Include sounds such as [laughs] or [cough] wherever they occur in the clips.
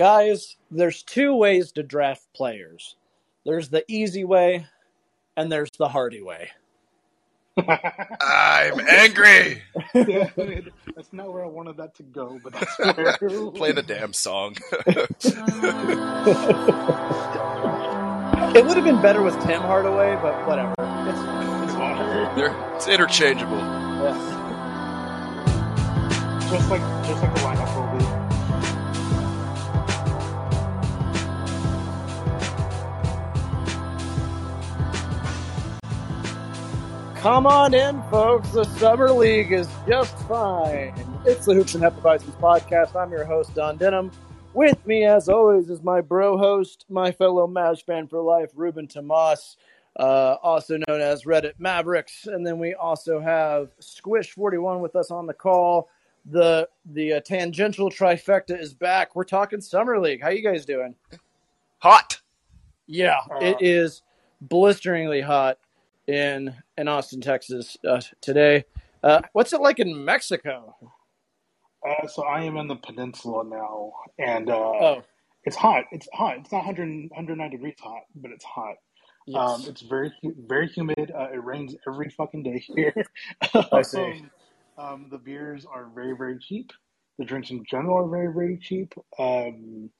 Guys, there's two ways to draft players. There's the easy way, and there's the hardy way. [laughs] I'm angry. [laughs] that's not where I wanted that to go, but that's where. [laughs] Play the damn song. It would have been better with Tim Hardaway, but whatever. It's, it's. They're, it's interchangeable. Yeah. just like just like the lineup Come on in, folks. The Summer League is just fine. It's the Hoops and Hefeweizens podcast. I'm your host, Don Denham. With me, as always, is my bro host, my fellow Mavs fan for life, Ruben Tomas, uh, also known as Reddit Mavericks. And then we also have Squish41 with us on the call. The the uh, tangential trifecta is back. We're talking Summer League. How you guys doing? Hot. Yeah, it is blisteringly hot in in Austin, Texas uh, today. Uh, what's it like in Mexico? Uh, so I am in the peninsula now, and uh, Oh, it's hot. It's hot. It's not 100, 109 degrees hot, but it's hot. yes. Um, it's very very humid. Uh, it rains every fucking day here. [laughs] I see. [laughs] Um, the beers are very very cheap. The drinks in general are very very cheap. Um,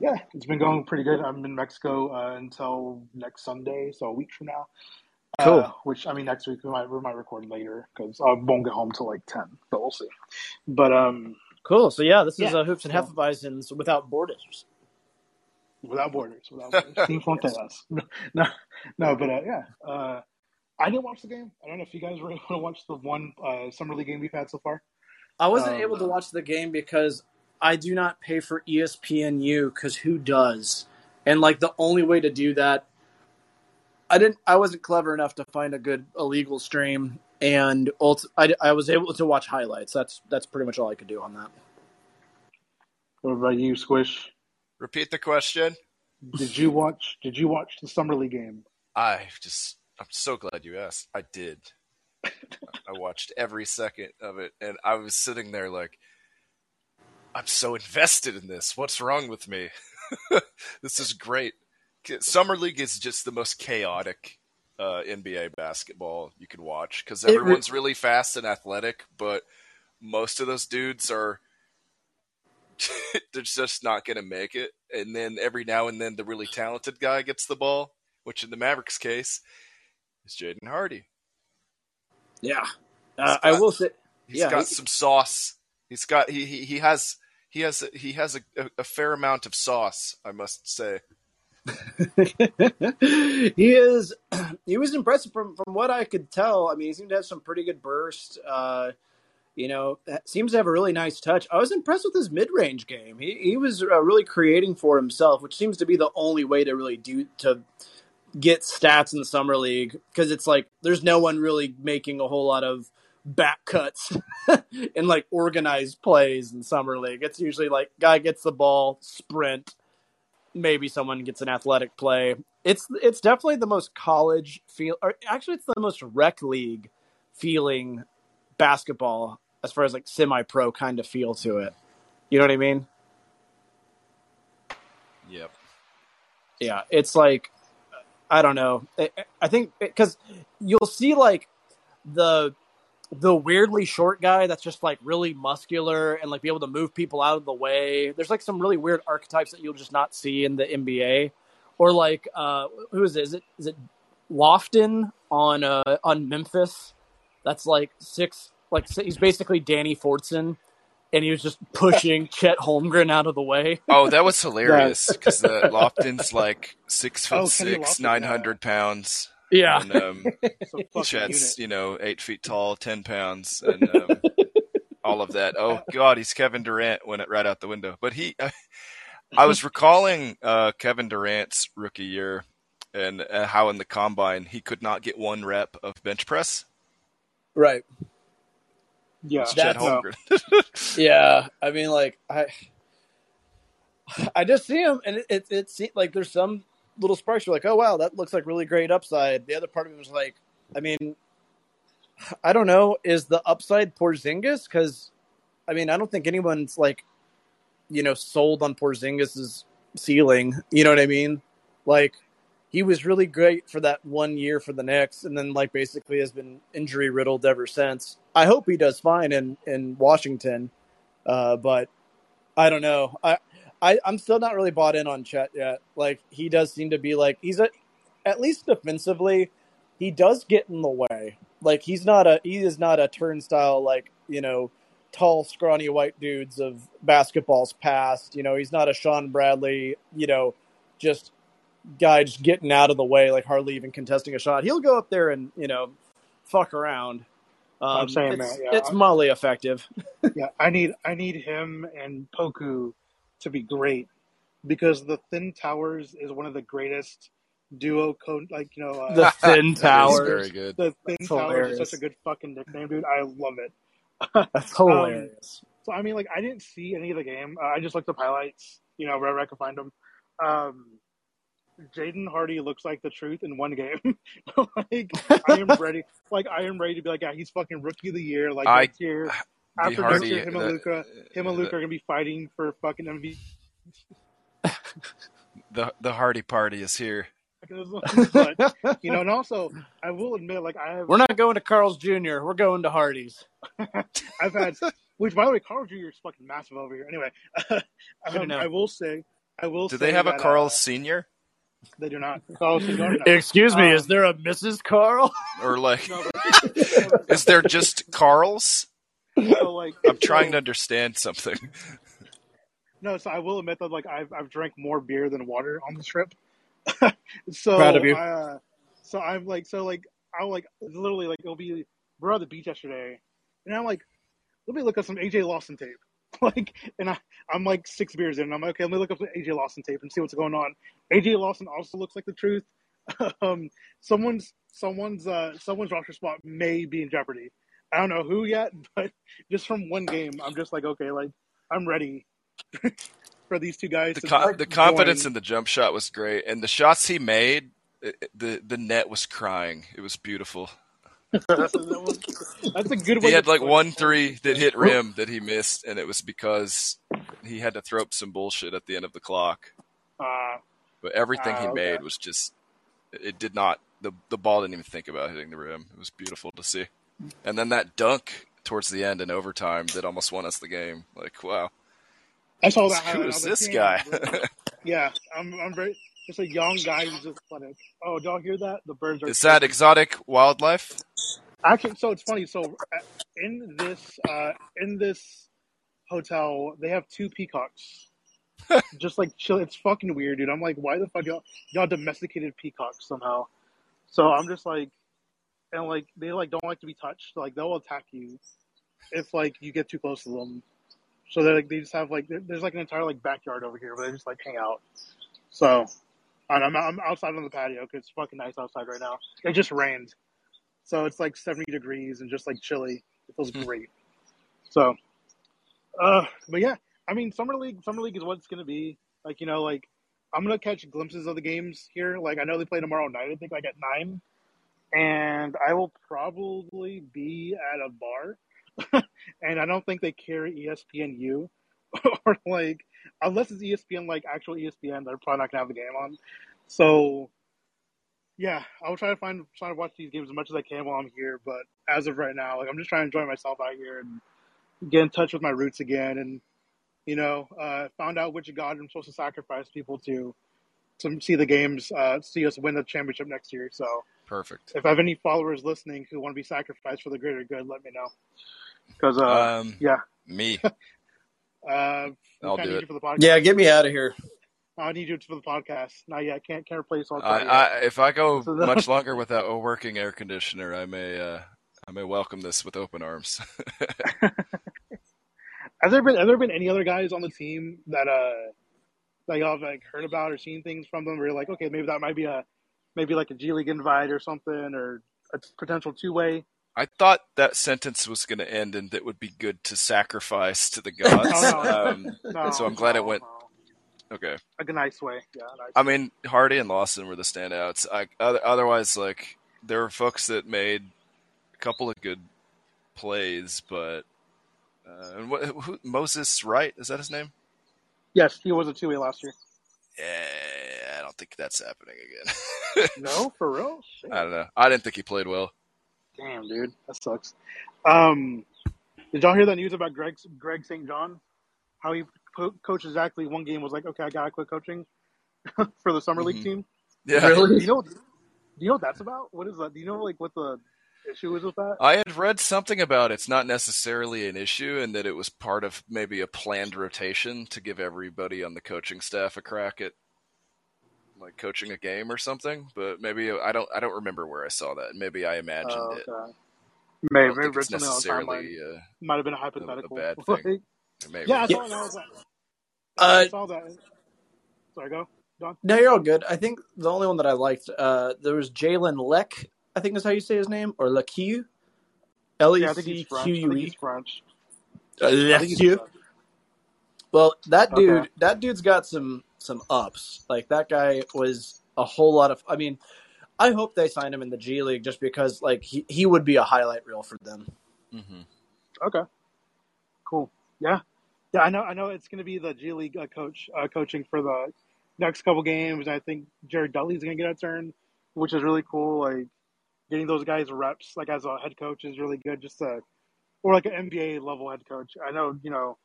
yeah, it's been going pretty good. I'm in Mexico uh, until next Sunday, so a week from now. Cool. Uh, which I mean, next week we might we might record later because I won't get home till like ten, but we'll see. But um, cool. So yeah, this is yeah, uh, Hoops and so- Hefeweizens without borders. without borders, without [laughs] borders. Team Fronteras. No, no, but uh, yeah, uh, I didn't watch the game. I don't know if you guys were [laughs] able to watch the one uh, summer league game we've had so far. I wasn't Um, able to watch the game because I do not pay for ESPNU because who does? And like the only way to do that, I didn't. I wasn't clever enough to find a good illegal stream, and ult- I, I was able to watch highlights. That's that's pretty much all I could do on that. What about you, Squish? Repeat the question. Did you watch? Did you watch the summer league game? I just, I'm so glad you asked. I did. I watched every second of it, and I was sitting there like, I'm so invested in this. What's wrong with me? [laughs] this is great. Summer League is just the most chaotic uh, NBA basketball you can watch because It re- everyone's really fast and athletic, but most of those dudes are [laughs] they're just not going to make it. And then every now and then, the really talented guy gets the ball, which in the Mavericks case is Jaden Hardy. Yeah, uh, I will say. He's Yeah, got he- some sauce. He's got he he, he has he has he has a, a, a fair amount of sauce, I must say. [laughs] he is [clears throat] he was impressive from from what I could tell. I mean, he seemed to have some pretty good burst. Uh, you know, seems to have a really nice touch. I was impressed with his mid range game. He he was uh, really creating for himself, which seems to be the only way to really do to get stats in the summer league because it's like there's no one really making a whole lot of back cuts [laughs] and like organized plays in summer league. It's usually like guy gets the ball, sprint, maybe someone gets an athletic play. It's it's definitely the most college feel, or actually, it's the most rec league feeling basketball as far as like semi pro kind of feel to it. You know what I mean? Yep. Yeah, it's like I don't know. I, I think because you'll see like the the weirdly short guy that's just like really muscular and like be able to move people out of the way. There's like some really weird archetypes that you'll just not see in the NBA. Or like uh who is it? Is it is it Lofton on uh on Memphis? That's like six like he's basically Danny Fortson and he was just [laughs] pushing Chet Holmgren out of the way. Oh, that was [laughs] hilarious because the Lofton's like six foot Oh, Kenny six, nine hundred pounds, Yeah. and um, [laughs] So Chet's unit. you know eight feet tall, ten pounds, and um, all of that. Oh God, he's Kevin Durant went it right out the window. But he, [laughs] I was recalling uh, Kevin Durant's rookie year and uh, how in the combine he could not get one rep of bench press. Right. Yeah, It's Chet That's- Holmgren. [laughs] Yeah, I mean, like I, I just see him, and it it, it seems like there's some little sparks. You're like, oh wow, that looks like really great upside. The other part of me was like, I mean, I don't know, is the upside Porzingis? Because I mean, I don't think anyone's like you know, sold on Porzingis's ceiling. You know what I mean? Like he was really great for that one year for the Knicks, and then like basically has been injury riddled ever since. I hope he does fine in in Washington, uh, but I don't know. I, I I'm still not really bought in on Chet yet. Like he does seem to be like he's a at least defensively, he does get in the way. Like he's not a he is not a turnstile like you know tall scrawny white dudes of basketball's past. You know he's not a Shawn Bradley. You know just guy just getting out of the way, like hardly even contesting a shot. He'll go up there and you know fuck around. Um, I'm saying it's, that, yeah. it's Molly effective. [laughs] yeah, I need I need him and Poku to be great because the Thin Towers is one of the greatest duo code like you know uh, The [laughs] thin towers. very good. the Thin That's Towers hilarious. is such a good fucking nickname, dude. I love it. [laughs] That's hilarious. So I mean, like I didn't see any of the game. Uh, I just looked up highlights, you know, wherever I could find them. Um, Jaden Hardy looks like the truth in one game. [laughs] like I am ready. Like I am ready to be like, yeah, he's fucking rookie of the year. Like I- next year, The after next Hardy, year, him and Luka, him and the- Luka are gonna be fighting for fucking MVP. [laughs] the the Hardy party is here. but you know, and also I will admit, like I have, We're not going to Carl's Jr. We're going to Hardy's. [laughs] I've had, which by the way, Carl Jr. is fucking massive over here. Anyway, [laughs] um, know. I will say, I will. Do say they have a that, Carl uh, Senior they do not. Carl Sr. Excuse me, Um, is there a Mrs. Carl? or like is there just Carls? So, like, [laughs] I'm trying to understand something. [laughs] No, so I will admit that like I've I've drank more beer than water on the trip. [laughs] so Proud of you. I, uh, so I'm like so like I'm like literally like it'll be we're on the beach yesterday, and I'm like, let me look up some AJ Lawson tape. Like, and I I'm like six beers in, and I'm like, okay, let me look up the AJ Lawson tape and see what's going on. AJ Lawson also looks like the truth. um, someone's someone's uh someone's roster spot may be in jeopardy. I don't know who yet, [laughs] but just from one game, I'm just like, okay, like I'm ready [laughs] for these two guys The, to co- the confidence going. in the jump shot was great, and the shots he made, it, the the net was crying. It was beautiful. that's, [laughs] a, that's a good way. He had like put one three that hit rim that he missed, and it was because he had to throw up some bullshit at the end of the clock. Uh, But everything Ah, he okay. made was just it did not the the ball didn't even think about hitting the rim. It was beautiful to see. And then that dunk towards the end in overtime that almost won us the game. Like wow, I saw that. who is this guy? [laughs] Yeah, I'm. I'm very. It's a young guy who's just athletic. Oh, do y'all hear that? The birds are. is that exotic wildlife? Actually, so it's funny. So uh, in this uh, in this hotel, they have two peacocks. [laughs] just like chill. It's fucking weird, dude. I'm like, why the fuck y'all y'all domesticated peacocks somehow? So I'm just like, and like they like don't like to be touched. Like they'll attack you if like you get too close to them. So they like they just have like there's like an entire like backyard over here where they just like hang out. So and I'm I'm outside on the patio because it's fucking nice outside right now. It just rained. So it's like 70 degrees and just like chilly. It feels Hmm. great. So, uh, but yeah, I mean, summer league, summer league is what it's gonna be. Like you know, like I'm gonna catch glimpses of the games here. Like I know they play tomorrow night. I think like at nine, and I will probably be at a bar. [laughs] and I don't think they carry E ESPNU [laughs] or like unless it's ESPN like actual ESPN, they're probably not gonna have the game on. So yeah, I'll try to find try to watch these games as much as I can while I'm here. But as of right now, like I'm just trying to enjoy myself out here and get in touch with my roots again, and you know, uh, found out which god I'm supposed to sacrifice people to to see the games, uh, see us win the championship next year. So Perfect. if I have any followers listening who want to be sacrificed for the greater good, let me know. Because uh, Um, yeah, me. [laughs] uh, I'll do it. for the podcast. Yeah, get me out of here. I need you for the podcast. Not yet. Can't can't replace all. I, I, if I go [laughs] So the- much longer without a working air conditioner, I may uh, I may welcome this with open arms. [laughs] Has there been have there been any other guys on the team that uh that y'all have like heard about or seen things from them where you're like, okay, maybe that might be a maybe like a G League invite or something or a potential two way. I thought that sentence was going to end and that would be good to sacrifice to the gods. No, [laughs] no. um, No, so I'm glad it went. no. Okay. like a nice way. Yeah, nice. I mean, Hardy and Lawson were the standouts. I, other, otherwise, like there were folks that made a couple of good plays, but uh, and what, who, Moses Wright is that his name? Yes, he was a two way last year. Yeah, don't think that's happening again. [laughs] No, for real. Shit. I don't know. I didn't think he played well. Damn, dude, that sucks. Um, did y'all hear that news about Greg Greg St. Jean? How he co- coached exactly one game was like, okay, I gotta quit coaching [laughs] for the summer league Mhm. team. Yeah. Do you know? Do you know what that's about? What is that? Do you know like what the issue is with that? I had read something about it's not necessarily an issue and that it was part of maybe a planned rotation to give everybody on the coaching staff a crack at like coaching a game or something. But maybe I don't I don't remember where I saw that. Maybe I imagined Oh, it. okay. I Maybe, don't maybe think it's read on necessarily uh, Might have been a hypothetical. bad thing. [laughs] Maybe. yeah, I Yeah. saw that. I Uh, saw that. Sorry, go. Don. No, you're all good. I think the only one that I liked, uh, there was Jalen Lecque, I think is how you say his name, or Leque. L E Yeah, think he's French. Q I U think E. he's French. Uh, I think he's Leque. French. Well, that Okay. dude, that dude's got some some ups. Like that guy was a whole lot of. I mean, I hope they signed him in the G League just because like he, he would be a highlight reel for them. hmm Okay. Cool. Yeah. Yeah, I know. I know it's going to be the G League uh, coach uh, coaching for the next couple games. I think Jared Dudley's going to get a turn, which is really cool. Like getting those guys reps, like as a head coach, is really good. Just to, or like an NBA level head coach. I know, you know,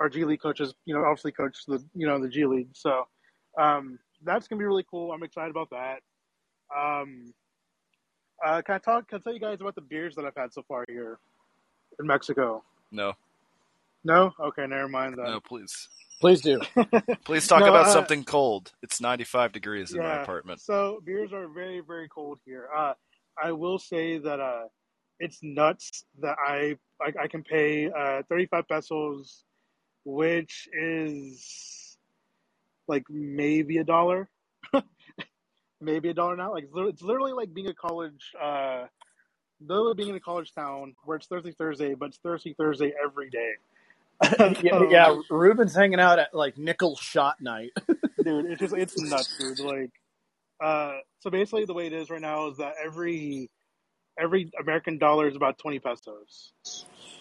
our G League coaches, you know, obviously coach the, you know, the G League. So um, that's going to be really cool. I'm excited about that. Um, uh, can I talk? Can I tell you guys about the beers that I've had so far here in Mexico? No, No? Okay, never mind then. no, please, Please do. [laughs] please talk No, about uh, something cold. It's 95 degrees in my apartment. So beers are very, very cold here. Uh, I will say that uh, it's nuts that I I, I can pay uh, 35 pesos, which is like maybe a dollar, [laughs] maybe a dollar now. Like it's literally like being a college, uh, literally being in a college town where it's Thursday Thursday, but it's Thursday Thursday every day. [laughs] yeah, Um, yeah, Ruben's hanging out at like nickel shot night. [laughs] dude it's just it's nuts dude like uh so basically the way it is right now is that every every american dollar is about 20 pesos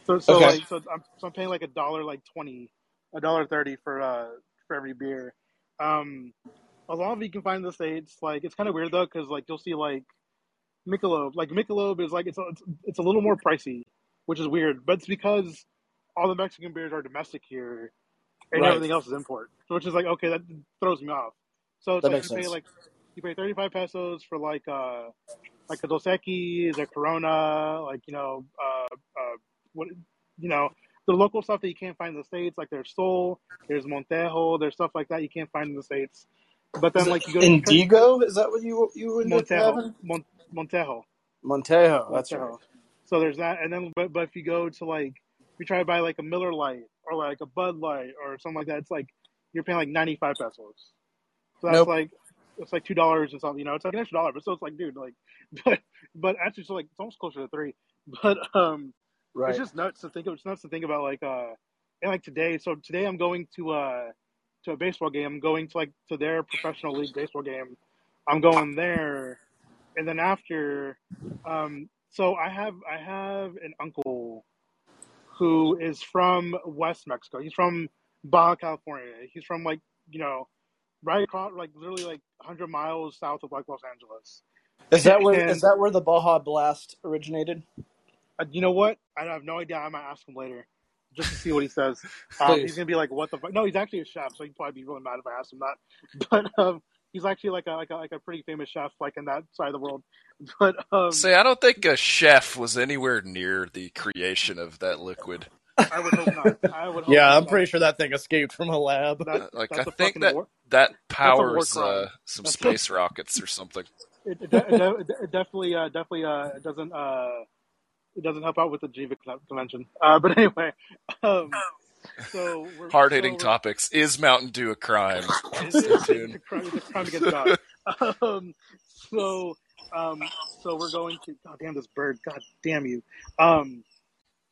so so Okay. like so I'm, so I'm paying like a dollar like 20 a dollar 30 for uh for every beer um a lot of you can find in the states like it's kind of weird though because like you'll see like michelob like michelob is like it's a, it's, it's a little more pricey which is weird but it's because all the mexican beers are domestic here and Right. everything else is import, which is like okay, that throws me off. So it's That like you pay sense. like you pay thirty five pesos for like uh like a Dos Equis, a Corona, like you know uh uh what you know the local stuff that you can't find in the states, like there's Sol, there's Montejo, there's stuff like that you can't find in the states. But then like you go to Indigo? Is that what you you up Montejo? Mon- Montejo. Montejo. That's Montejo. right. So there's that, and then but, but if you go to like if you try to buy like a Miller Lite or like a Bud Light or something like that, it's like you're paying like 95 pesos. So that's Nope. like it's like two dollars and something. You know, it's like an extra dollar, but so it's like, dude, like, [laughs] but but actually, so like it's almost closer to three. But um, Right. it's just nuts to think of. It's nuts to think about like uh, and like today. So today I'm going to uh to a baseball game. I'm going to like to their professional league baseball game. I'm going there, and then after, um, so I have I have an uncle who is from West Mexico. He's from Baja California. He's from like you know, right across like literally like 100 miles south of like Los Angeles. Is that where And- is that where the Baja Blast originated? Uh, you know what? I have no idea. I might ask him later just to see what he says. [laughs] Um, he's gonna be like, "What the fuck?" No, he's actually a chef, so he'd probably be really mad if I asked him that. [laughs] But um, he's actually like a like a like a pretty famous chef, like in that side of the world. [laughs] But um, Say, I don't think a chef was anywhere near the creation of that liquid. I would hope not. I would. Hope Yeah, I'm not. pretty sure that thing escaped from a lab. That, Like, that's I a think that- war. That powers uh, some That's- space rockets or something. It, it, de- it, de- it definitely, uh, definitely, uh, it doesn't, uh, it doesn't help out with the Jiva con- convention. Uh, but anyway, um, so we're, Hard hitting so topics. Is Mountain Dew a crime? Stay it's, a crime, it's a crime against God. [laughs] Um, so, um, so we're going to. God damn this bird! God damn you! Um,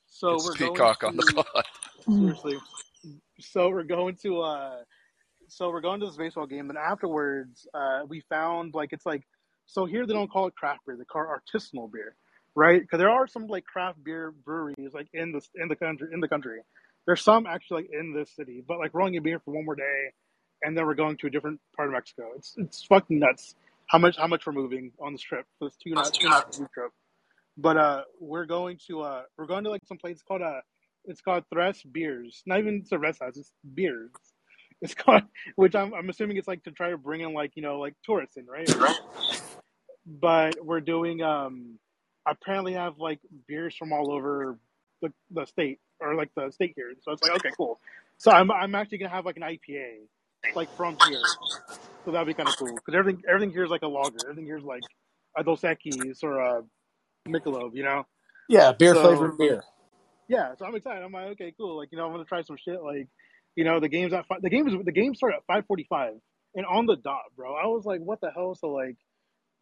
so It's we're Peacock going on the to, pod. seriously. So we're going to. Uh, so we're going to this baseball game. and afterwards, uh, we found like it's like. So here they don't call it craft beer; they call it artisanal beer, right? Because there are some like craft beer breweries like in the in the country in the country. There's some actually like in this city, but like we're only gonna be here for one more day, and then we're going to a different part of Mexico. It's it's fucking nuts how much how much we're moving on this trip for this two night two night trip. But uh, we're going to uh, we're going to like some place called uh, it's called Tres Beers. Not even cervezas, it's beers. It's called, [laughs] which I'm I'm assuming it's like to try to bring in like you know like tourists in, right? But we're doing um, apparently have like beers from all over the, the state or like the state here. So it's like okay, cool. So I'm I'm actually gonna have like an IPA, like from here. So that'd be kind of cool because everything everything here is like a lager. Everything here is like a Dos Equis or a Michelob, you know. Yeah, beer So flavored beer. yeah, so I'm excited. I'm like, okay, cool. Like you know, I'm gonna try some shit. Like you know, the game's at five, the game is the game started at 5:45 and on the dot, bro. I was like, what the hell? So like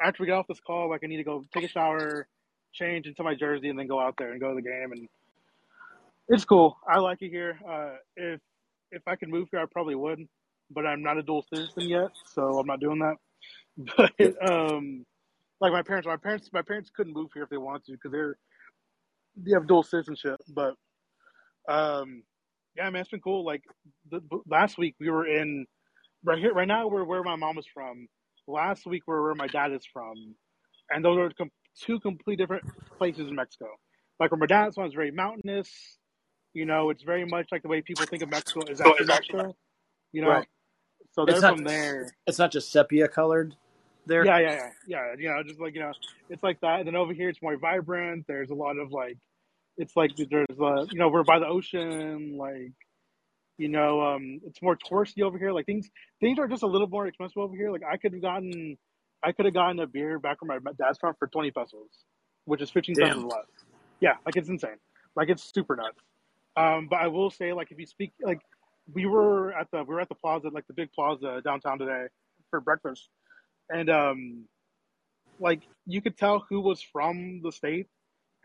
after we get off this call, like I need to go take a shower, change into my jersey, and then go out there and go to the game. And it's cool. I like it here. Uh, if if I could move here, I probably would, but I'm not a dual citizen yet, so I'm not doing that. [laughs] But um, like my parents, my parents, my parents couldn't move here if they wanted to because they're they have dual citizenship. But um, yeah, man, it's been cool. Like the, last week, we were in right here, right now. We're where my mom is from. Last week, we're where my dad is from, and those are two completely different places in Mexico. Like where my dad's from is very mountainous. You know, it's very much like the way people think of Mexico is actually Mexico. You know, Right. so It's they're not from there. it's not just sepia colored there. Yeah, yeah, yeah, yeah. You know, just like you know, it's like that. And then over here, it's more vibrant. There's a lot of like, it's like there's a you know, we're by the ocean. Like, you know, um, it's more touristy over here. Like things, things are just a little more expensive over here. Like I could have gotten, I could have gotten a beer back from my dad's from for twenty pesos, which is fifteen Damn. pesos less. Yeah, like it's insane. Like it's super nuts. Um, but I will say, like, if you speak, like, we were at the we were at the plaza, like the big plaza downtown today for breakfast, and um, like you could tell who was from the state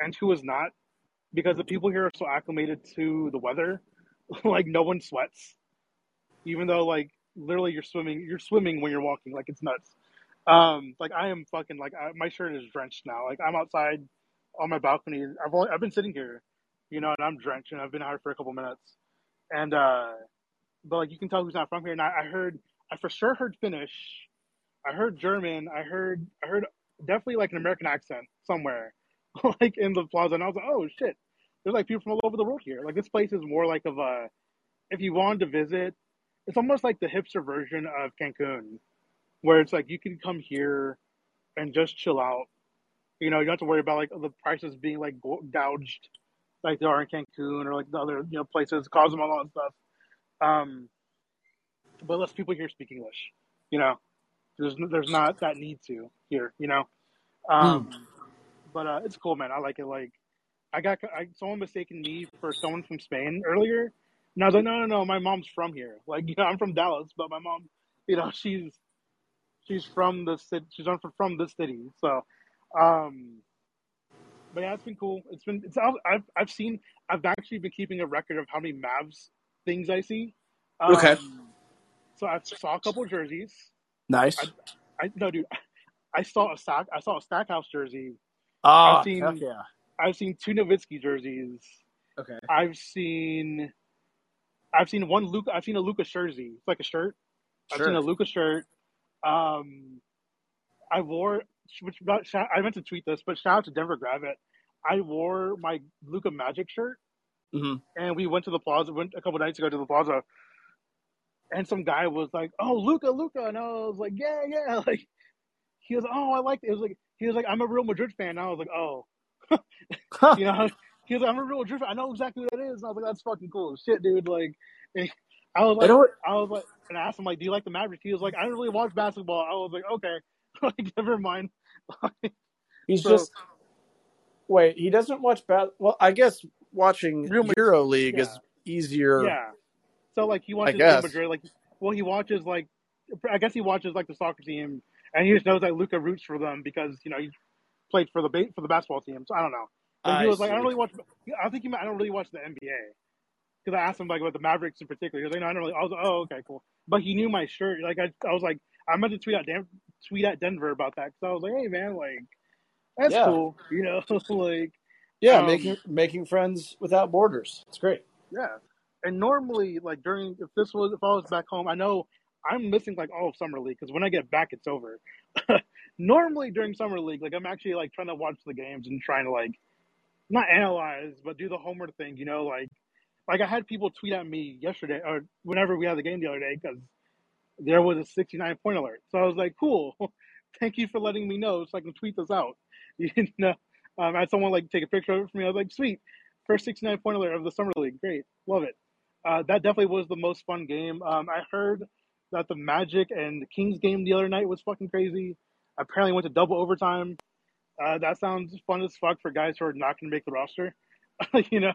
and who was not because the people here are so acclimated to the weather. [laughs] like no one sweats, even though like literally you're swimming, you're swimming when you're walking. Like it's nuts. Um, like I am fucking like I, my shirt is drenched now. Like I'm outside on my balcony. I've only, I've been sitting here, you know, and I'm drenched and I've been out for a couple minutes. And uh, but like you can tell who's not from here. And I, I heard, I for sure heard Finnish. I heard German. I heard, I heard definitely like an American accent somewhere, [laughs] like in the plaza. And I was like, oh shit, there's like people from all over the world here. Like this place is more like of a, if you wanted to visit, it's almost like the hipster version of Cancun, where it's like you can come here and just chill out. You know, you don't have to worry about like the prices being like gouged, like they are in Cancun or like the other you know places, Cozumel and stuff. Um, but less people here speak English. You know, there's there's not that need to here. You know, um, but uh, it's cool, man. I like it. Like I got I, someone mistaken me for someone from Spain earlier, and I was like, no, no, no, my mom's from here. Like, you [laughs] know, I'm from Dallas, but my mom, you know, she's she's from the city. She's from from the city. So, um, but yeah, it's been cool. It's been it's I've I've seen I've actually been keeping a record of how many Mavs things I see. Um, Okay. So I saw a couple jerseys. Nice. I no, dude. I saw a stack. I saw a Stackhouse jersey. Oh, I've seen- heck yeah. I've seen two Nowitzki jerseys. Okay. I've seen, I've seen one Luka. I've seen a Luka jersey. It's like a shirt. Sure. I've seen a Luka shirt. Um, I wore, which not, I meant to tweet this, but shout out to Denver Gravit. I wore my Luka Magic shirt, Mhm. and we went to the plaza. Went a couple nights ago to the plaza, and some guy was like, "Oh, Luka, Luka," and I was like, "Yeah, yeah." [laughs] Like he was, "Oh, I like it." It was like he was like, "I'm a Real Madrid fan." And I was like, "Oh." [laughs] you know, he was like, I'm a real Madrid fan. I know exactly what that is. And I was like, that's fucking cool. Shit, dude. Like, [laughs] I was You like, know what? I was like, and I asked him, like, do you like the Mavericks? He was like, I don't really watch basketball. I was like, okay. [laughs] like, never mind. [laughs] He's So- just wait. He doesn't watch bad. Well, I guess watching Euro League is easier. yeah. So, like, he watches guess. Real Madrid. Like, well, he watches, like, I guess he watches, like, the soccer team. And he just knows that Luka roots for them because, you know, he played for the ba- for the basketball team. So I don't know. And he I was like, I don't really watch. I think he meant I don't really watch the NBA because I asked him like about the Mavericks in particular. He was like, no, I don't really. I was like, oh, okay, cool. But he knew my shirt. Like I, I was like, I meant to tweet at Dan- tweet at Denver about that because I was like, hey man, like that's Yeah. cool. You know, [laughs] so like Yeah, Um, making making friends without borders. It's great. yeah. And normally, like during if this was if I was back home, I know I'm missing like all of summer league because when I get back, it's over. [laughs] normally during summer league, like I'm actually like trying to watch the games and trying to like not analyze, but do the homework thing. You know, like like I had people tweet at me yesterday or whenever we had the game the other day because there was a 69 point alert. So I was like, cool. [laughs] Thank you for letting me know so I can tweet this out. [laughs] You know, um, I had someone like take a picture of it for me. I was like, sweet, first 69 point alert of the summer league. Great, love it. Uh, that definitely was the most fun game. Um, I heard that the Magic and the Kings game the other night was fucking crazy. Apparently went to double overtime. Uh, that sounds fun as fuck for guys who are not going to make the roster. [laughs] you know,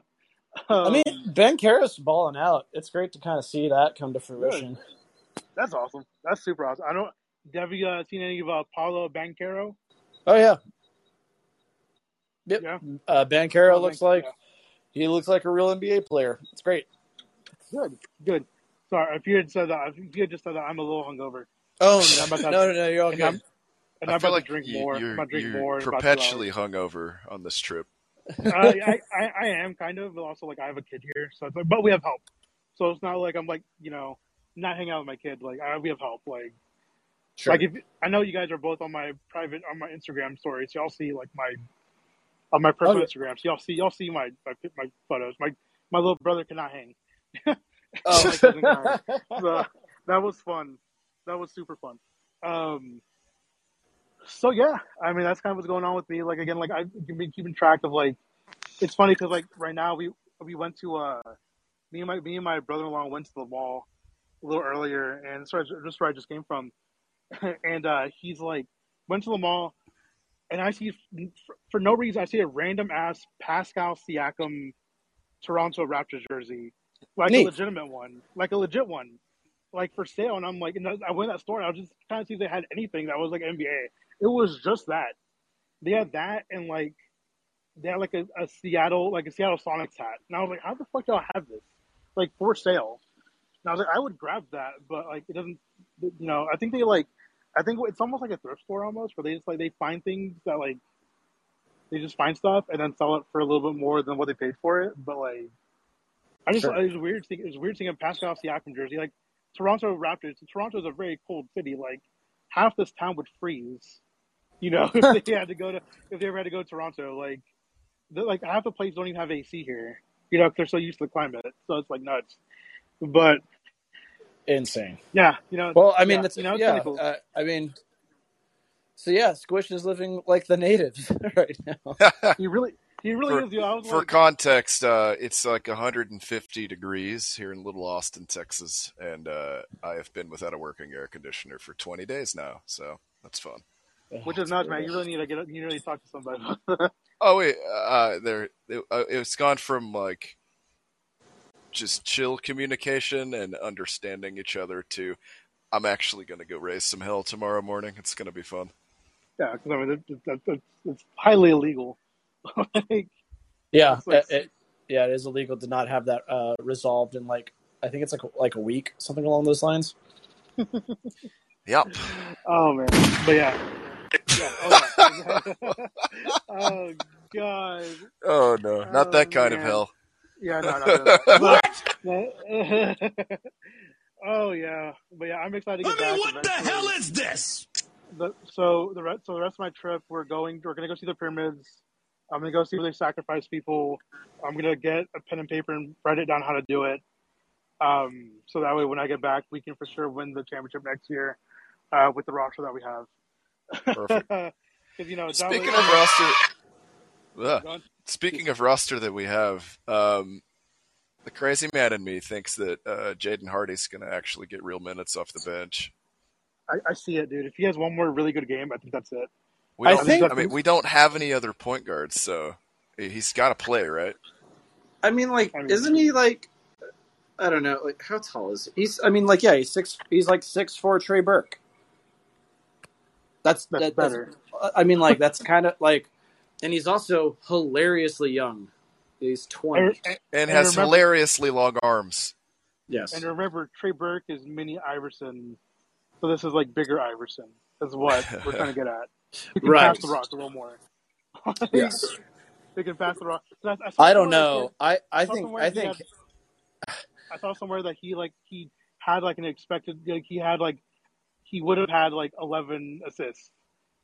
I um, mean, Banchero's balling out. It's great to kind of see that come to fruition. that's awesome. That's super awesome. I don't. Have you uh, seen any of uh, Paolo Banchero? Oh yeah. Yep. Yeah. Uh, Banchero Paolo looks like Banchero. he looks like a real NBA player. It's great. Good, good. Sorry, if you had said that, if you had just said that, I'm a little hungover, Oh And I'm about to- [laughs] no, no, no, you're all and good. I'm, and I I'm feel about like to drink you, more. I'm you're, about to drink you're more. in about two perpetually hungover on this trip. [laughs] uh, I, I, I am kind of, but also like I have a kid here, so it's like, but we have help. So it's not like I'm like you know not hanging out with my kid. Like I, we have help. Like Sure. like if I know you guys are both on my private on my Instagram stories, so y'all see like my on my personal Oh. Instagram. So y'all see y'all see my my, my photos. My my little brother cannot hang. oh. [laughs] [laughs] so that was fun. That was super fun. Um, so yeah, I mean that's kind of what's going on with me. Like again, like I've been keeping track of like it's funny because like right now we we went to uh me and my me and my brother in law went to the mall a little earlier and so just where I just came from, [clears throat] and uh he's like went to the mall and I see for, for no reason I see a random ass Pascal Siakam Toronto Raptors jersey, like Neat. a legitimate one, like a legit one, like for sale. And I'm like, and I went to that store and I was just trying to see if they had anything that was like NBA. It was just that. They had that and like they had like a, a Seattle, like a Seattle Sonics hat. And I was like, how the fuck do I have this? Like for sale. And I was like, I would grab that, but like it doesn't. You know, I think they like. I think it's almost like a thrift store almost, where they just like they find things that like they just find stuff and then sell it for a little bit more than what they paid for it. But like, I just Sure. it was weird. seeing- It was weird seeing a Pascal Siakam jersey. Like Toronto Raptors. Toronto's a very cold city. Like half this town would freeze. [laughs] You know, if they [laughs] had to go to if they ever had to go to Toronto, like they're- like half the places don't even have AC here. You know, 'cause they're so used to the climate, so it's like nuts. But Insane. yeah, you know. Well, I mean, yeah, that's you know, it's yeah. cool. Uh, I mean, so yeah, Squish is living like the natives [laughs] right now. he really, he really For- is. You know, For like, context, uh, it's like 150 degrees here in Little Austin, Texas, and uh, I have been without a working air conditioner for 20 days now, so that's fun. Which is nuts, man. You really need to get, you really need to talk to somebody. [laughs] Oh wait, uh, there it, uh, it's gone from like just chill communication and understanding each other to I'm actually going to go raise some hell tomorrow morning. It's going to be fun. yeah, because I mean, it, it, it, it's, it's highly illegal. [laughs] like, Yeah, It's like- it, it- yeah, it is illegal to not have that uh, resolved in like I think it's like like a week, something along those lines. [laughs] Yep. oh man, but yeah, yeah. Oh, yeah. [laughs] oh god, Oh no, not Oh, that kind of hell. yeah, no, no, no. no. [laughs] But- [laughs] oh yeah, but yeah, I'm excited to get I back. mean, what the hell is this? the, so the rest, so the rest of my trip, we're going. We're gonna go see the pyramids. I'm gonna go see where they sacrifice people. I'm gonna get a pen and paper and write it down how to do it. Um, so that way, when I get back, we can for sure win the championship next year uh, with the roster that we have. Perfect. [laughs] You know, Speaking Lee- of roster, Ugh. Speaking of roster that we have, um, the crazy man in me thinks that uh, Jaden Hardy's going to actually get real minutes off the bench. I, I see it, dude. If he has one more really good game, I think that's it. We I don't, think- I mean, we don't have any other point guards, so he's got to play, right? I mean, like, I mean- isn't he like? I don't know. Like, how tall is he? he's? I mean, like, yeah, he's six. He's like six four. Trey Burke. That's That's that, better. I mean, like, that's kind of like, and he's also hilariously young. He's twenty. and, And And has remember- hilariously long arms. yes. and remember, Trey Burke is mini Iverson, so this is like bigger Iverson. Is what [laughs] we're trying to get at. He can Right. pass the rock a little more. Yes. [laughs] They can pass the rock. I, I I don't somewhere know. I I think I think had- I saw somewhere that he like he had like an expected like he had like he would have had like 11 assists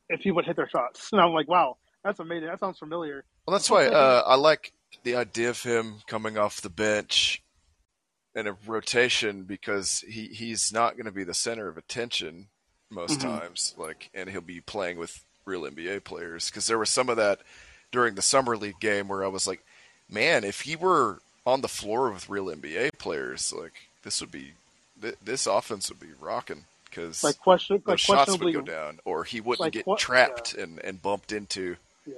if he would hit their shots. [laughs] And I'm like, wow, that's amazing. That sounds familiar. Well, that's why uh, I like the idea of him coming off the bench in a rotation because he, he's not going to be the center of attention most Mhm. times. Like, and he'll be playing with real NBA players because there was some of that during the summer league game where I was like, man, if he were on the floor with real NBA players, like this would be th- this offense would be rocking because Like question, like shots would go down, or he wouldn't like, get trapped and, and bumped into. yeah,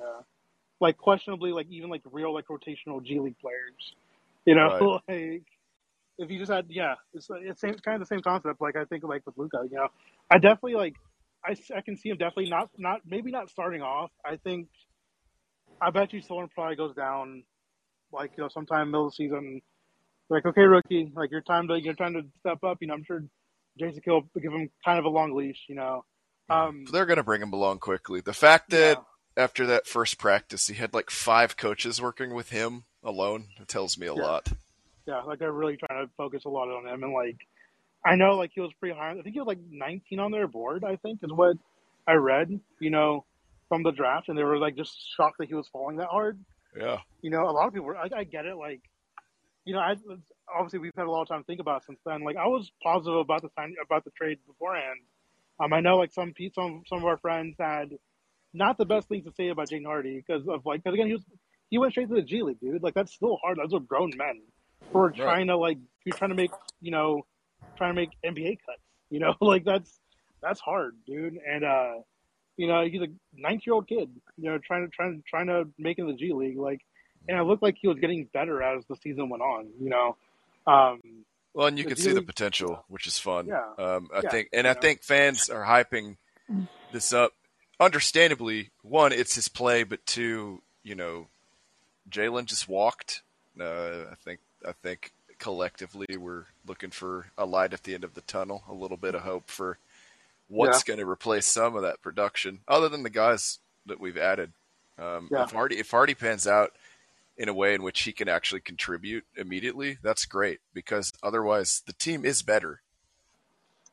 like questionably, like even like real like rotational G League players. You know, [laughs] like if you just had, yeah, it's it's same, kind of the same concept. Like I think like with Luka, you know, I definitely like I, I can see him definitely not not maybe not starting off. I think I bet you Thorne probably goes down like you know sometime middle of the season. Like okay, rookie, like your time to you're trying to step up. You know, I'm sure Jason Kidd will give him kind of a long leash. You know, um, They're going to bring him along quickly. The fact that after that first practice, he had like five coaches working with him alone. Tells me a Yeah. lot. Yeah, like they're really trying to focus a lot on him, and like I know like he was pretty high. I think he was like 19 on their board. I think is what I read. You know, from the draft, and they were like just shocked that he was falling that hard. Yeah. You know, a lot of people. Were, I, I get it. Like, you know, I obviously we've had a lot of time to think about since then. Like, I was positive about the sign about the trade beforehand. Um, I know like some pe- some some of our friends had not the best things to say about Jaden Hardy because of like because again he was he went straight to the G League, dude. Like that's still hard. Those are grown men who are trying to like you're trying to make you know trying to make NBA cuts. You know, [laughs] like that's that's hard, dude. And uh, you know, he's a 19 year old kid. You know, trying to trying trying to make it in the G League. Like, and it looked like he was getting better as the season went on. You know, um, Well, and you can see the potential, which is fun. Yeah. Um, I Yeah, think, and I know. think fans are hyping this up. Understandably, one, it's his play, but two, you know, Jalen just walked. Uh, I think, I think collectively we're looking for a light at the end of the tunnel, a little bit of hope for what's going to replace some of that production, other than the guys that we've added. Um, Yeah. If Hardy, if Hardy pans out in a way in which he can actually contribute immediately, that's great because otherwise the team is better.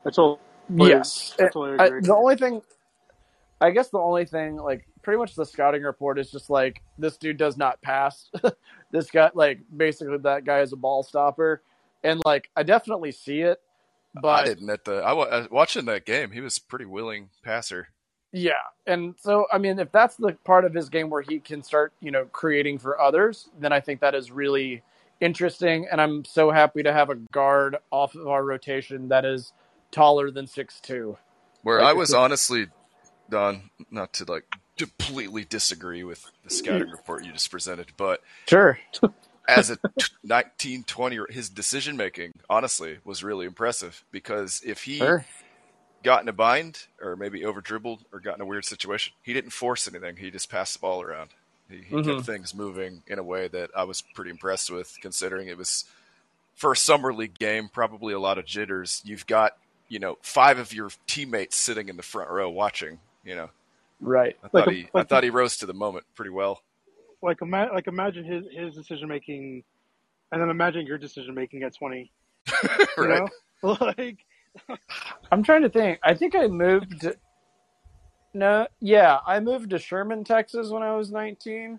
that's all. Yes. That's all I I, the only thing, I guess, the only thing, like, pretty much the scouting report is just like this dude does not pass. [laughs] this guy, like, basically that guy is a ball stopper, and like I definitely see it, But I but didn't at the I wa- uh, watching that game. He was pretty willing passer. Yeah, and so I mean, if that's the part of his game where he can start, you know, creating for others, then I think that is really interesting, and I'm so happy to have a guard off of our rotation that is taller than six two. Where Like, I was honestly, Don, not to like completely disagree with the scouting report you just presented, but Sure. [laughs] as a 19, 20, his decision making honestly was really impressive because if he Sure. Got in a bind or maybe over dribbled or got in a weird situation, he didn't force anything. He just passed the ball around. He, he Mhm. kept things moving in a way that I was pretty impressed with, considering it was for a summer league game, probably a lot of jitters. You've got you know five of your teammates sitting in the front row watching. You know, Right. I Like thought a- he I like- thought he rose to the moment pretty well. like ima- like imagine his his decision making, and then imagine your decision making at 20. [laughs] You right? know, [laughs] like I'm trying to think. I think I moved. To, no, yeah, I moved to Sherman, Texas when I was 19.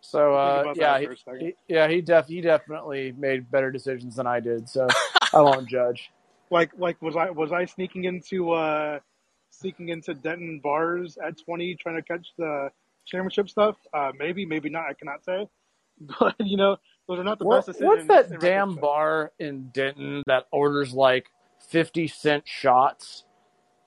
So uh, yeah, he, for a second. he- yeah, he def he definitely made better decisions than I did. So I won't [laughs] judge. like like was I was I sneaking into uh sneaking into Denton bars at 20 trying to catch the championship stuff? Uh, maybe, maybe not. I cannot say. [laughs] But you know, those are not the What- best decisions. what's that damn bar in Denton that orders like 50 cent shots?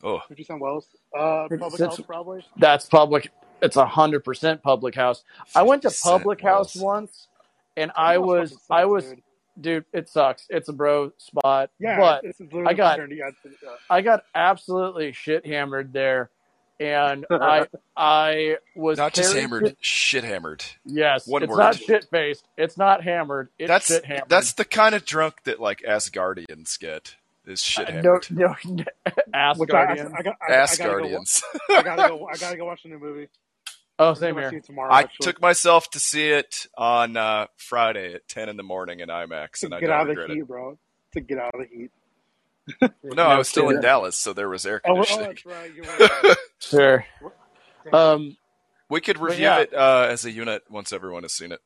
Oh, 50 Cent Wells. Uh, public Cent's- house probably. That's public. It's a hundred percent public house. I went to public house Wells. once, and I Public house was fucking I was dude. dude. It sucks. It's a bro spot. Yeah, but it's, it's literally I got- fraternity. Yeah. I got absolutely shit hammered there, and [laughs] I I was not just carried- hammered, shit hammered. Yes, One it's word. not shit faced. It's not hammered. It's That's shit hammered. that's the kind of drunk that like Asgardians get. Is shit Uh, hammered. no, no, [laughs] Ask Which I, I. I, got, I, I go, Guardians. [laughs] I gotta go. I gotta go watch the new movie. oh, same here. tomorrow. I actually. took myself to see it on uh, Friday at ten in the morning in IMAX, and I Get don't out of the regret it. heat, bro. to get out of the heat. No, I was still in kidding. Dallas, so there was air Oh, well, oh conditioning. that's right. You're [laughs] right. Sure. Um, we could review yeah. it uh, as a unit once everyone has seen it.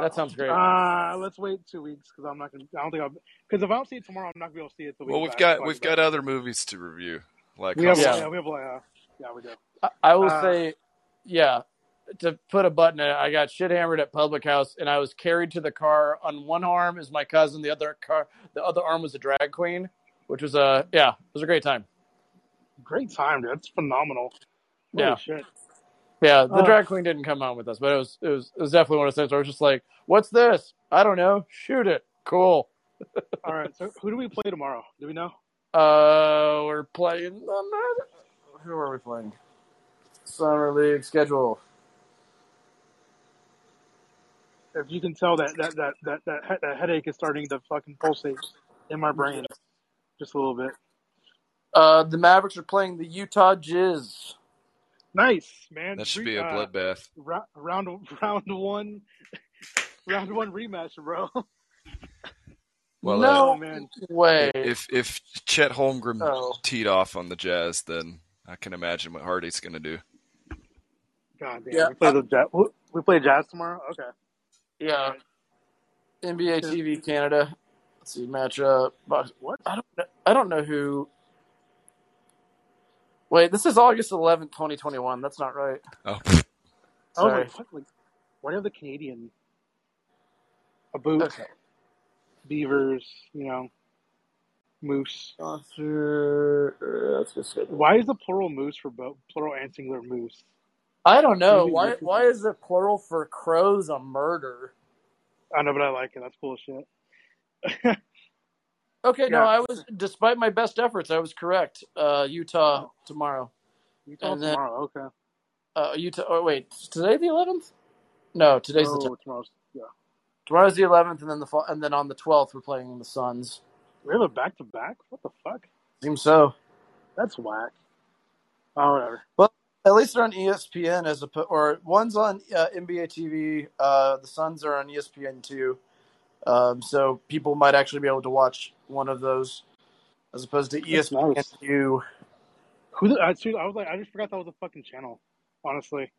That sounds great. Uh, let's wait two weeks because I'm not gonna. I don't think I'll. Because if I don't see it tomorrow, I'm not gonna be able to see it. Till Well, we we've get got we've got other movies to review, like We have. Yeah. Yeah, we have. Uh, yeah, we do. I, I will Uh, say, yeah, to put a button in it, I got shit hammered at Public House, and I was carried to the car. On one arm is my cousin, the other car, the other arm was a drag queen, which was a yeah, it was a great time. Great time, dude. That's phenomenal. Holy Yeah. shit. Yeah, the Uh, drag queen didn't come on with us, but it was it was it was definitely one of those things where I was just like, "What's this? I don't know. Shoot it. Cool." [laughs] All right. So who do we play tomorrow? Do we know? Uh, we're playing. Who are we playing? Summer League schedule. If you can tell that that that that that, that headache is starting to fucking pulsate in my brain, just a little bit. Uh, the Mavericks are playing the Utah Jizz. Nice, man. that should Re- be a uh, bloodbath. ra- round [laughs] round one, [laughs] round one rematch, bro. Well, [laughs] no Oh man. way. If if Chet Holmgren Oh. teed off on the Jazz, then I can imagine what Hardy's going to do. God damn. Yeah. We play the Jazz. We play Jazz tomorrow. Okay. yeah. NBA TV Canada. Let's see matchup. What? I don't know. I don't know who. Wait, this is August eleventh, twenty twenty one. That's not right. Oh, I was [laughs] Sorry. like, what? Like, why do the Canadian? A boot, Okay. beavers, you know, moose. Author- uh, Let's just get- Why is the plural moose for both plural and singular moose? I don't know. Maybe Why is- why is the plural for crows a murder? I know, but I like it. That's cool [laughs] Okay, no, I was despite my best efforts, I was correct. Uh, Utah Oh. tomorrow. Tell And then- tomorrow. Okay. Uh, Utah. Oh wait, today the eleventh? No, today's the oh, 10th. tomorrow's. Yeah. tomorrow's the eleventh, and then the and then on the twelfth we're playing the Suns. We have a back to back. What the fuck? Seems so. That's whack. Oh, whatever. Well, at least they're on ESPN as a or one's on uh, NBA TV. Uh, the Suns are on ESPN too, um, so people might actually be able to watch one of those as opposed to That's ESPN nice. two. Who? The, I, seriously, I was like, I just forgot that was a fucking channel. Honestly.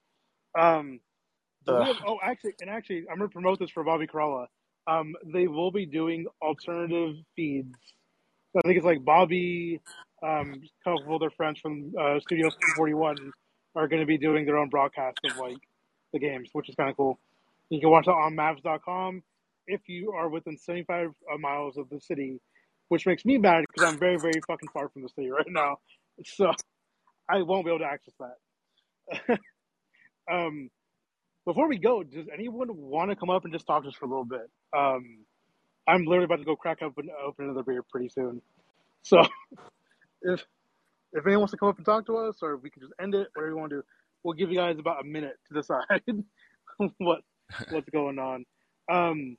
Um. do we have- oh, actually, and actually, I'm gonna promote this for Bobby Karalla. Um, they will be doing alternative feeds. So I think it's like Bobby, um, a couple of their friends from uh, Studio 41 are going to be doing their own broadcast of like the games, which is kind of cool. You can watch it on Mavs.com if you are within 75 miles of the city, which makes me mad because I'm very, very fucking far from the city right now. So I won't be able to access that. [laughs] um, before we go, does anyone want to come up and just talk to us for a little bit? Um, I'm literally about to go crack up and open another beer pretty soon. So [laughs] if if anyone wants to come up and talk to us, or we can just end it, whatever you want to do, we'll give you guys about a minute to decide [laughs] what what's going on. Um,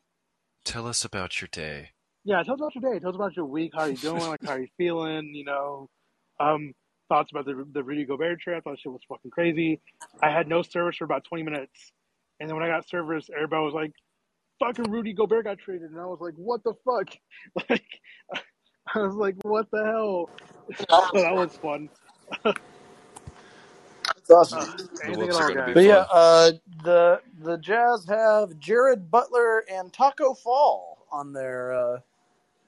Tell us about your day. yeah, tell us about your day. Tell us about your week. How you doing? Like how you feeling? You know, um, thoughts about the the Rudy Gobert trade. I thought shit was fucking crazy. I had no service for about twenty minutes, and then when I got service, everybody was like, "Fucking Rudy Gobert got traded," and I was like, "What the fuck?" [laughs] Like, I was like, "What the hell?" [laughs] that was fun. [laughs] That's awesome. Uh, The anything whoops at are gonna be But yeah, uh, the the Jazz have Jared Butler and Tacko Fall on their uh,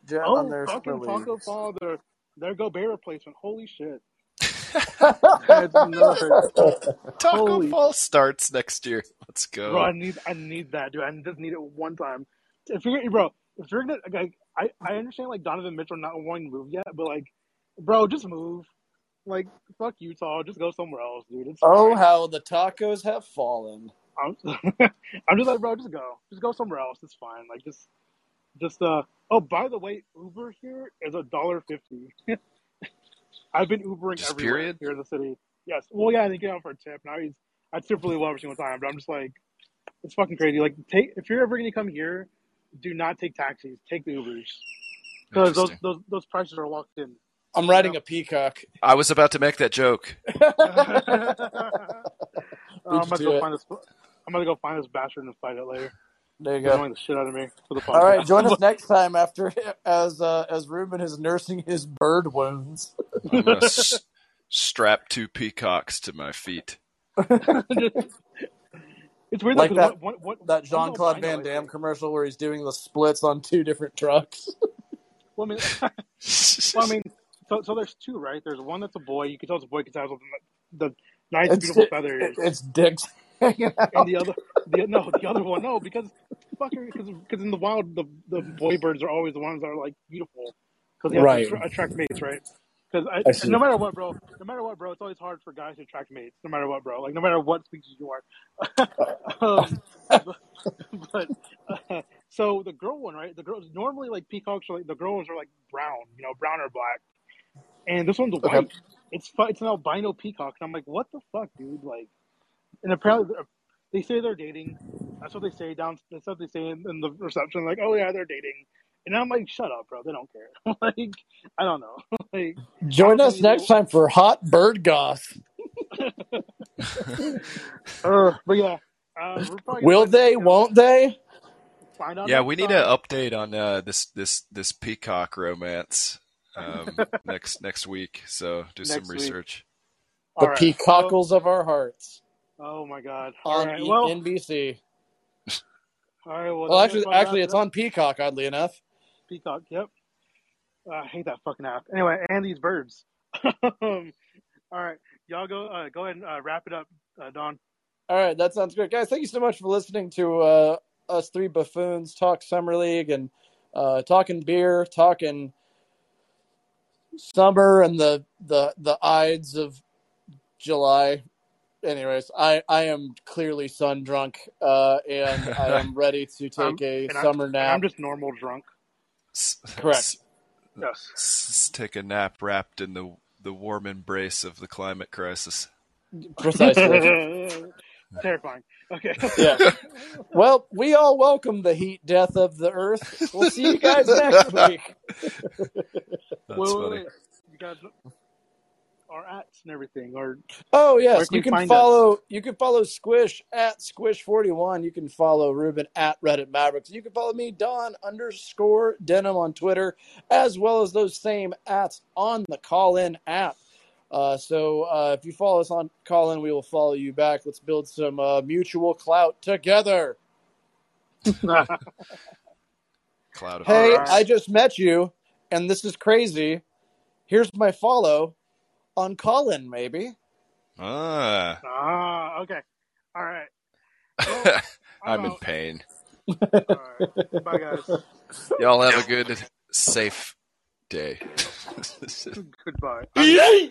ja- on Oh, their fucking Tacko. Fall, their their Gobert replacement. Holy shit! I had never heard. Tacko Holy Fall starts next year. Let's go. Bro, I go. need I need that, dude. I just need it one time. If you're, bro, if you're gonna, like, I I understand like Donovan Mitchell not wanting to move yet, but like, bro, just move. Like, fuck Utah, just go somewhere else, dude. It's Oh, fine. how the tacos have fallen! I'm, [laughs] I'm just like, bro, just go, just go somewhere else. It's fine. Like, just, just uh. Oh, by the way, Uber here is a dollar fifty. [laughs] I've been Ubering Just everywhere period? here in the city. Yes. Well, yeah, and they get out for a tip. Now he's I tip really well every single time, but I'm just like, it's fucking crazy. Like, take if you're ever gonna come here, do not take taxis. Take the Ubers because those those those prices are locked in. I'm riding a peacock. I was about to make that joke. [laughs] I'm gonna go find this. I'm gonna go find this bastard and fight it later. There you go. annoying the shit out of me for the podcast. All right, join us [laughs] next time after as uh, as Ruben is nursing his bird wounds. I'm gonna s- strap two peacocks to my feet. [laughs] it's weird Like that- what, what, what, That Jean Claude Van Damme think- commercial where he's doing the splits on two different trucks. Well, I mean, well, I mean, so, so there's two, right? There's one that's a boy. You can tell it's a boy because it has the nice, It's, beautiful feathers. it's dicks and the other, the no, the other one, no, because fucker, because in the wild, the the boy birds are always the ones that are like beautiful because they Right. to attra- attract mates, right? Because no matter what, bro, no matter what, bro, it's always hard for guys to attract mates, no matter what, bro. Like no matter what species you are. [laughs] um, but but uh, so the girl one, right? The girls normally like peacocks are like the girls are like brown, you know, brown or black, and this one's white. Okay. It's fu- it's an albino peacock, and I'm like, what the fuck, dude? Like, and apparently they say they're dating. That's what they say down. That's what they say in, in the reception. Like, oh yeah, they're dating. And I'm like, shut up, bro. They don't care. [laughs] like, I don't know. [laughs] like, Join us next time for Hot Bird Goth. [laughs] uh, but yeah. Uh, we're Will they? find- Won't they? Find out Yeah, next we need time. an update on uh, this this this peacock romance um, [laughs] next next week. So do some Next week. research. The All right. peacockles of our hearts Oh my god. All on right. E- Well, NBC. [laughs] all right. Well, Well, actually, actually, that. it's on Peacock. Oddly enough. Peacock. Yep. Uh, I hate that fucking app. Anyway, and these birds. [laughs] um, all right, y'all go. Uh, go ahead and uh, wrap it up, uh, Don. All right, that sounds great, guys. Thank you so much for listening to uh, us three buffoons talk summer league and uh, talking beer, talking summer and the the the ides of July. Anyways, I I am clearly sun drunk, uh, and I am [laughs] ready to take Um, a and I'm- summer nap. I'm just normal drunk. S- Correct. s- Yes. s- take a nap wrapped in the the warm embrace of the climate crisis. Precisely. [laughs] Terrifying. Okay. yeah. [laughs] Well, we all welcome the heat death of the earth. We'll see you guys [laughs] next week. That's wait, wait, funny. wait. You guys, our ats and everything, or Oh yes, can you can find follow you can follow Squish at Squish41. You can follow Ruben at Reddit Mavericks. You can follow me, Don underscore denim on Twitter, as well as those same ats on the call in app. Uh, so uh, if you follow us on Callin, we will follow you back. Let's build some uh, mutual clout together. [laughs] Cloud of Hey, Alright. I just met you, and this is crazy. Here's my follow on Callin, maybe. ah, ah, okay. All right. Well, [laughs] I'm in pain. All right. Bye, guys. Y'all have a good, safe day. [laughs] Goodbye.